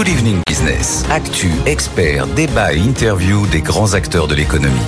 Good Evening Business. Actu, experts, débat et interview des grands acteurs de l'économie.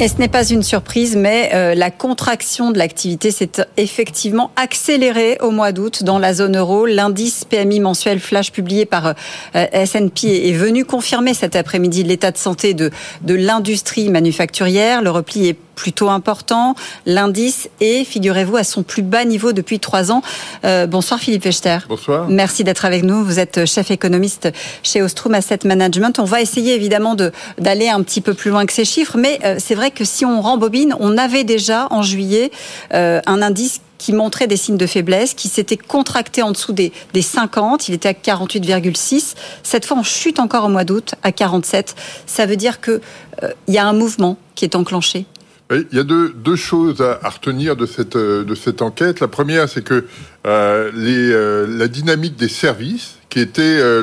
Et ce n'est pas une surprise, mais euh, la contraction de l'activité s'est effectivement accélérée au mois d'août dans la zone euro. L'indice PMI mensuel flash publié par euh, S&P est venu confirmer cet après-midi l'état de santé de, de l'industrie manufacturière. Le repli est plutôt important. L'indice est, figurez-vous, à son plus bas niveau depuis trois ans. Euh, bonsoir Philippe Wechter. Bonsoir. Merci d'être avec nous. Vous êtes chef économiste chez Ostrom Asset Management. On va essayer évidemment d'aller un petit peu plus loin que ces chiffres, mais euh, c'est vrai que si on rembobine, on avait déjà en juillet euh, un indice qui montrait des signes de faiblesse, qui s'était contracté en dessous des, des 50. Il était à 48,6. Cette fois, on chute encore au mois d'août à 47. Ça veut dire qu'il euh, y a un mouvement qui est enclenché il y a deux, deux choses à, retenir de cette, de cette enquête. La première, c'est que euh, les, euh, la dynamique des services, qui était euh,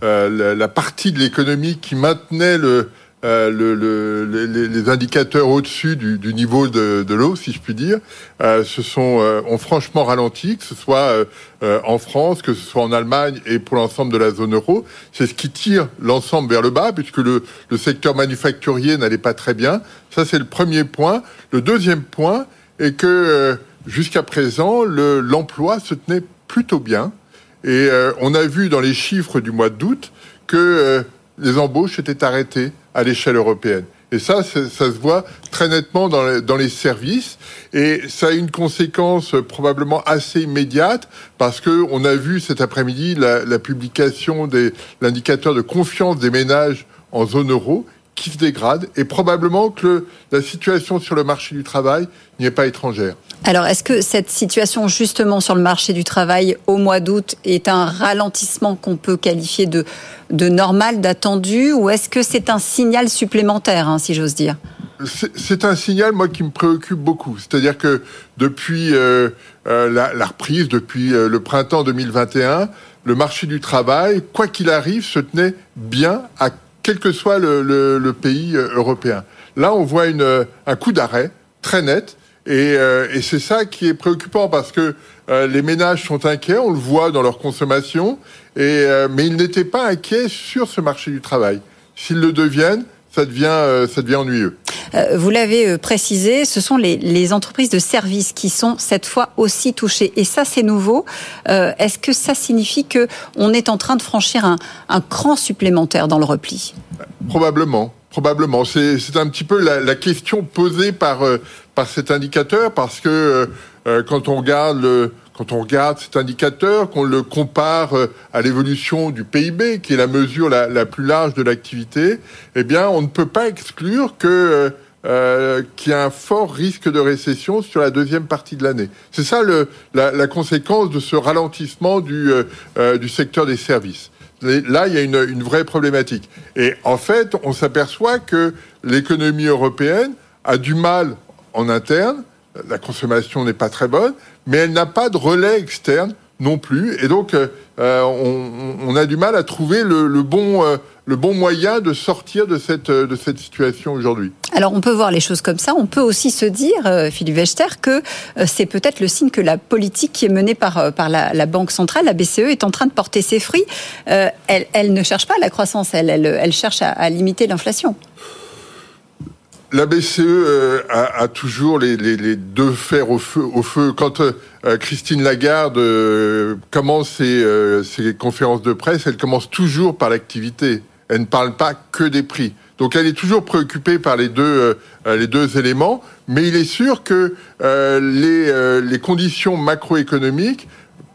le, la, partie de l'économie qui maintenait le, euh, le, les, indicateurs au-dessus du, niveau de, l'eau, si je puis dire, euh, se sont euh, ont franchement ralenti, que ce soit en France, que ce soit en Allemagne et pour l'ensemble de la zone euro. C'est ce qui tire l'ensemble vers le bas, puisque le secteur manufacturier n'allait pas très bien. Ça, c'est le premier point. Le deuxième point est que jusqu'à présent, l'emploi se tenait plutôt bien. Et on a vu dans les chiffres du mois d'août que les embauches étaient arrêtées à l'échelle européenne. Et ça, ça se voit très nettement dans les, services. Et ça a une conséquence probablement assez immédiate parce que on a vu cet après-midi la, la publication de l'indicateur de confiance des ménages en zone euro qui se dégrade et probablement que la situation sur le marché du travail n'y est pas étrangère. Alors, est-ce que cette situation justement sur le marché du travail au mois d'août est un ralentissement qu'on peut qualifier de, de normal, d'attendu, ou est-ce que c'est un signal supplémentaire, hein, si j'ose dire? C'est un signal, moi, qui me préoccupe beaucoup. C'est-à-dire que depuis euh, euh, la, la, reprise, depuis euh, le printemps 2021, le marché du travail, quoi qu'il arrive, se tenait bien à quel que soit le, le, le pays européen. Là, on voit une, un coup d'arrêt très net et, euh, et c'est ça qui est préoccupant parce que euh, les ménages sont inquiets, on le voit dans leur consommation, et, euh, mais ils n'étaient pas inquiets sur ce marché du travail. S'ils le deviennent, ça devient, ça devient ennuyeux. Vous l'avez précisé, ce sont les, les, entreprises de services qui sont cette fois aussi touchées. Et ça, c'est nouveau. Est-ce que ça signifie que on est en train de franchir un, un cran supplémentaire dans le repli? Probablement. Probablement. C'est un petit peu la, la question posée par, euh, par cet indicateur, parce que euh, euh, quand on regarde le, quand on regarde cet indicateur, qu'on le compare à l'évolution du PIB, qui est la mesure la, plus large de l'activité, eh bien, on ne peut pas exclure que euh, qu'il y a un fort risque de récession sur la deuxième partie de l'année. C'est ça la, conséquence de ce ralentissement du, euh, secteur des services. Là, il y a une vraie problématique. Et en fait, on s'aperçoit que l'économie européenne a du mal en interne, la consommation n'est pas très bonne, mais elle n'a pas de relais externe non plus. Et donc, euh, on, on, a du mal à trouver le, bon, euh, le bon moyen de sortir de cette, de cette situation aujourd'hui. Alors, on peut voir les choses comme ça. On peut aussi se dire, euh, Philippe Wechter, que euh, c'est peut-être le signe que la politique qui est menée par, euh, par la, Banque centrale, la BCE, est en train de porter ses fruits. Euh, elle, ne cherche pas la croissance, elle, elle, cherche à limiter l'inflation la BCE euh, a, toujours les, deux fers au feu. Quand euh, Christine Lagarde euh, commence ses, conférences de presse, elle commence toujours par l'activité. Elle ne parle pas que des prix. Donc elle est toujours préoccupée par les deux, éléments, mais il est sûr que les conditions macroéconomiques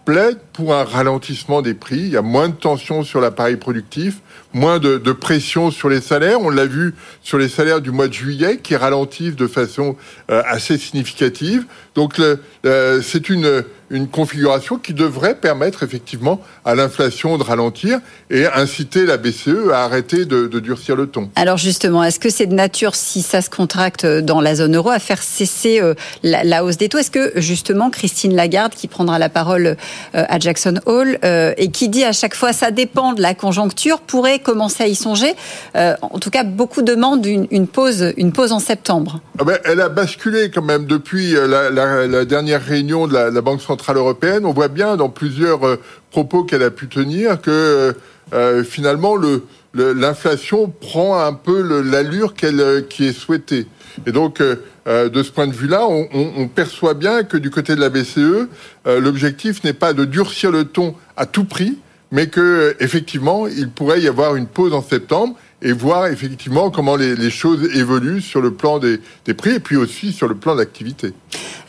plaide pour un ralentissement des prix. Il y a moins de tension sur l'appareil productif, moins de, pression sur les salaires. On l'a vu sur les salaires du mois de juillet qui ralentissent de façon euh, assez significative. Donc euh, c'est une une configuration qui devrait permettre effectivement à l'inflation de ralentir et inciter la BCE à arrêter de, de durcir le ton. Alors justement, est-ce que c'est de nature, si ça se contracte dans la zone euro, à faire cesser euh, la, la, hausse des taux? Est-ce que justement Christine Lagarde, qui prendra la parole euh, à Jackson Hall euh, et qui dit à chaque fois ça dépend de la conjoncture, pourrait commencer à y songer? En tout cas, beaucoup demandent une, une, pause, une pause en septembre. Ah ben, elle a basculé quand même depuis la, la, la dernière réunion de la Banque centrale européenne, on voit bien dans plusieurs propos qu'elle a pu tenir que finalement le l'inflation prend un peu l'allure qu'elle qui est souhaitée. Et donc, de ce point de vue-là, on, perçoit bien que du côté de la BCE, l'objectif n'est pas de durcir le ton à tout prix, mais que effectivement, il pourrait y avoir une pause en septembre et voir effectivement comment les, choses évoluent sur le plan des, prix et puis aussi sur le plan d'activité.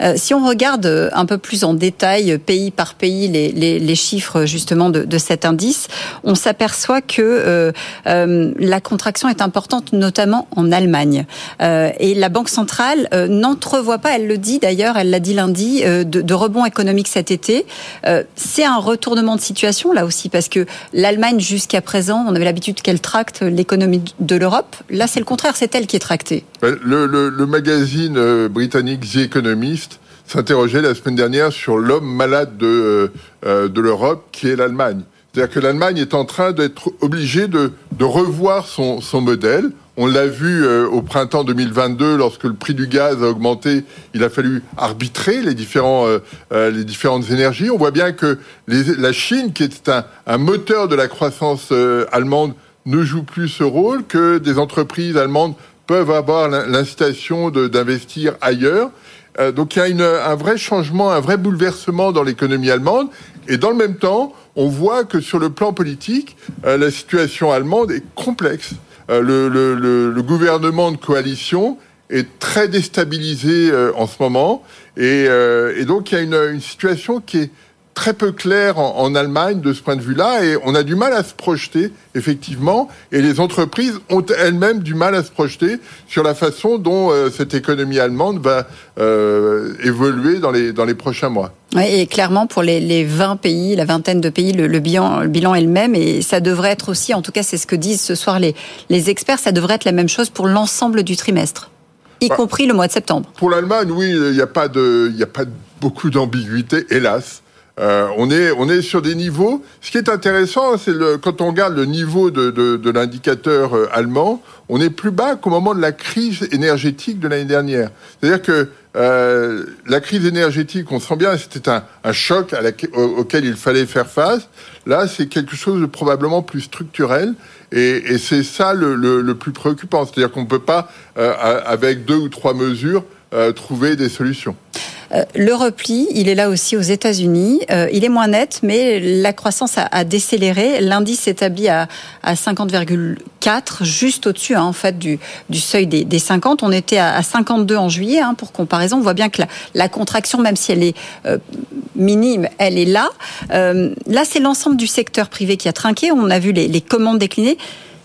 Euh, si on regarde euh, un peu plus en détail, pays par pays, les, les, chiffres justement de, de, cet indice, on s'aperçoit que euh, euh la contraction est importante, notamment en Allemagne. Euh, et la Banque centrale n'entrevoit pas, elle le dit d'ailleurs, elle l'a dit lundi, de, de, rebond économique cet été. C'est un retournement de situation là aussi, parce que l'Allemagne jusqu'à présent, on avait l'habitude qu'elle tracte l'économie de l'Europe. Là, c'est le contraire, c'est elle qui est tractée. Le, le magazine euh, britannique The Economist s'interrogeait la semaine dernière sur l'homme malade de, euh, euh, de l'Europe, qui est l'Allemagne. C'est-à-dire que l'Allemagne est en train d'être obligée de, de revoir son, son modèle. On l'a vu au printemps 2022, lorsque le prix du gaz a augmenté, il a fallu arbitrer les, différents, les différentes énergies. On voit bien que la Chine, qui est un moteur de la croissance allemande, ne joue plus ce rôle, que des entreprises allemandes peuvent avoir l'incitation d'investir ailleurs. Euh, donc il y a un vrai changement, un vrai bouleversement dans l'économie allemande. Et dans le même temps, on voit que sur le plan politique, euh, la situation allemande est complexe. Euh, le, gouvernement de coalition est très déstabilisé en ce moment. Et, et donc il y a une, une situation qui est très peu clair en, Allemagne de ce point de vue-là et on a du mal à se projeter, effectivement, et les entreprises ont elles-mêmes du mal à se projeter sur la façon dont euh, cette économie allemande va euh, évoluer dans les, dans les prochains mois. Oui, et clairement, pour les, les 20 pays, la vingtaine de pays, le, bilan, le bilan est le même et ça devrait être aussi, en tout cas c'est ce que disent ce soir les, les experts, ça devrait être la même chose pour l'ensemble du trimestre y bah, compris le mois de septembre. Pour l'Allemagne, oui, il n'y a pas de, il n'y a pas beaucoup d'ambiguïté, hélas. Euh, on, est, on est sur des niveaux. Ce qui est intéressant, c'est quand on regarde le niveau de, de, l'indicateur euh, allemand, on est plus bas qu'au moment de la crise énergétique de l'année dernière. C'est-à-dire que euh, la crise énergétique, on sent bien, c'était un, choc auquel il fallait faire face. Là, c'est quelque chose de probablement plus structurel, et, c'est ça le, le, plus préoccupant. C'est-à-dire qu'on ne peut pas, avec deux ou trois mesures, euh, trouver des solutions. Euh, le repli, il est là aussi aux États-Unis. Euh, il est moins net, mais la croissance a, décéléré. L'indice s'établit à, 50,4, juste au-dessus hein, en fait du, seuil des, 50. On était à, 52 en juillet, hein, pour comparaison. On voit bien que la, contraction, même si elle est minime, elle est là. là, c'est l'ensemble du secteur privé qui a trinqué. On a vu les, les commandes décliner.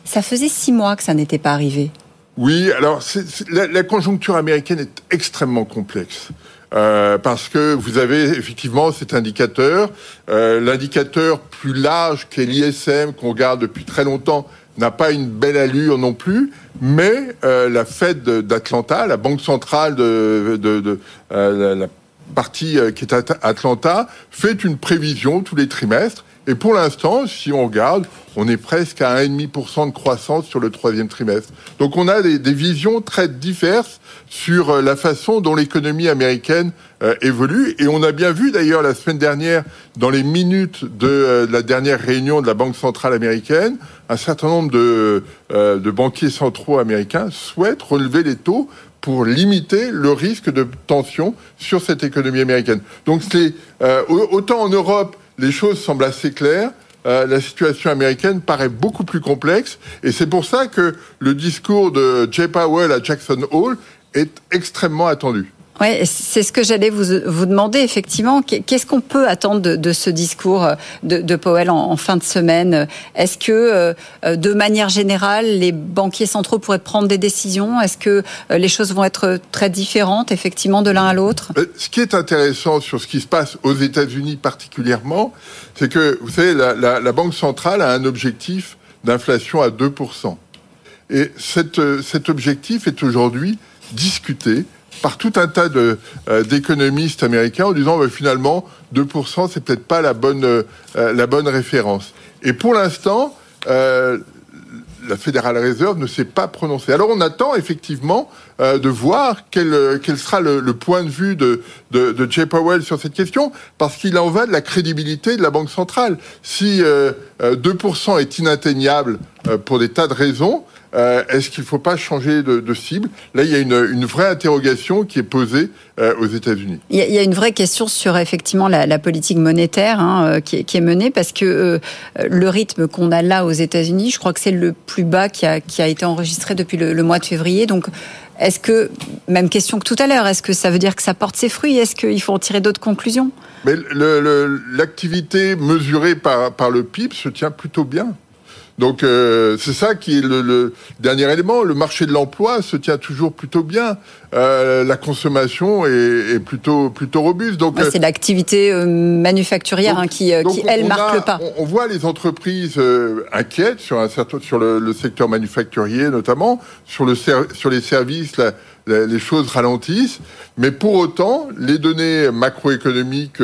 Ça faisait six mois que ça n'était pas arrivé. Oui, alors la, conjoncture américaine est extrêmement complexe. Euh, parce que vous avez effectivement cet indicateur. Euh, L'indicateur plus large qu'est l'ISM qu'on garde depuis très longtemps n'a pas une belle allure non plus, mais euh, la Fed d'Atlanta, la banque centrale de, la partie qui est à Atlanta, fait une prévision tous les trimestres. Et pour l'instant, si on regarde, on est presque à 1,5% de croissance sur le troisième trimestre. Donc on a des, visions très diverses sur euh, la façon dont l'économie américaine euh, évolue. Et on a bien vu d'ailleurs la semaine dernière, dans les minutes de, euh, la dernière réunion de la Banque centrale américaine, un certain nombre de banquiers centraux américains souhaitent relever les taux pour limiter le risque de tension sur cette économie américaine. Donc c'est autant en Europe, les choses semblent assez claires. Euh, la situation américaine paraît beaucoup plus complexe. Et c'est pour ça que le discours de Jay Powell à Jackson Hole est extrêmement attendu. Oui, c'est ce que j'allais vous, vous demander, effectivement. Qu'est-ce qu'on peut attendre de, ce discours euh, de, de Powell en, fin de semaine? Est-ce que, euh, de manière générale, les banquiers centraux pourraient prendre des décisions? Est-ce que les choses vont être très différentes, effectivement, de l'un à l'autre? Ce qui est intéressant sur ce qui se passe aux États-Unis particulièrement, c'est que, vous savez, la Banque centrale a un objectif d'inflation à 2%. Et cette, cet objectif est aujourd'hui discuté par tout un tas euh, d'économistes américains en disant bah, finalement 2% c'est peut-être pas la bonne, euh, la bonne référence. Et pour l'instant, euh, la Fédérale Réserve ne s'est pas prononcée. Alors on attend effectivement euh, de voir quel, quel sera le, point de vue de, de, de, Jay Powell sur cette question, parce qu'il en va de la crédibilité de la Banque centrale. Si 2% est inatteignable pour des tas de raisons, euh, est-ce qu'il ne faut pas changer de, cible? Là, il y a une, vraie interrogation qui est posée euh, aux États-Unis. Il, y a une vraie question sur effectivement la, politique monétaire hein, euh, qui, est, menée parce que le rythme qu'on a là aux États-Unis, je crois que c'est le plus bas qui a, été enregistré depuis le, mois de février. Donc, est-ce que, même question que tout à l'heure, est-ce que ça veut dire que ça porte ses fruits? Est-ce qu'il faut en tirer d'autres conclusions? Mais l'activité mesurée par, par le PIB se tient plutôt bien. Donc euh, c'est ça qui est le, dernier élément. Le marché de l'emploi se tient toujours plutôt bien. Euh, la consommation est, plutôt plutôt robuste. Donc c'est l'activité euh, manufacturière hein, qui, qui elle marque le pas. On, voit les entreprises inquiètes sur un certain sur le, secteur manufacturier notamment, sur le sur les services. les choses ralentissent, mais pour autant, les données macroéconomiques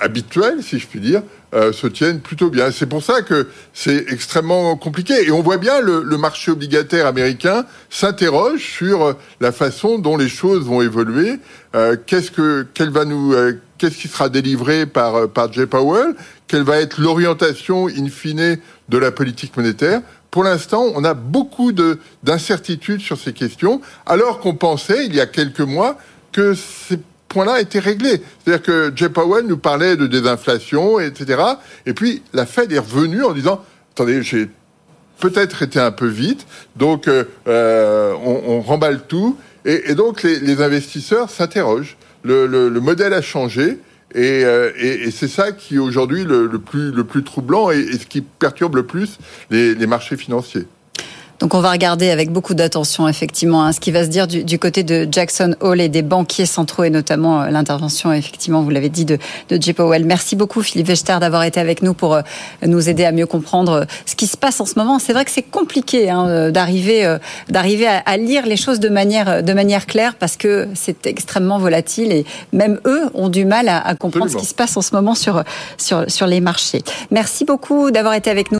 habituelles, si je puis dire, euh, se tiennent plutôt bien. C'est pour ça que c'est extrêmement compliqué. Et on voit bien le, le marché obligataire américain s'interroge sur euh, la façon dont les choses vont évoluer. Euh, qu'est-ce que, quelle va nous, euh, qu'est-ce qui sera délivré par par Jay Powell? Quelle va être l'orientation in fine de la politique monétaire? Pour l'instant, on a beaucoup de, d'incertitudes sur ces questions, alors qu'on pensait, il y a quelques mois, que c'est point-là était réglé. C'est-à-dire que Jay Powell nous parlait de désinflation, etc. Et puis la Fed est revenue en disant attendez, j'ai peut-être été un peu vite, donc euh, euh, on, remballe tout. Et, donc les, investisseurs s'interrogent. Le, modèle a changé. Euh, et, c'est ça qui est aujourd'hui le, le plus troublant et, ce qui perturbe le plus les marchés financiers. Donc on va regarder avec beaucoup d'attention effectivement hein, ce qui va se dire du, côté de Jackson Hole et des banquiers centraux et notamment euh, l'intervention effectivement vous l'avez dit de, de J. Powell. Merci beaucoup Philippe Vechter d'avoir été avec nous pour euh, nous aider à mieux comprendre euh, ce qui se passe en ce moment. C'est vrai que c'est compliqué hein, d'arriver d'arriver à, lire les choses de manière de manière claire parce que c'est extrêmement volatile et même eux ont du mal à, comprendre ce qui se passe en ce moment sur sur sur les marchés. Merci beaucoup d'avoir été avec nous.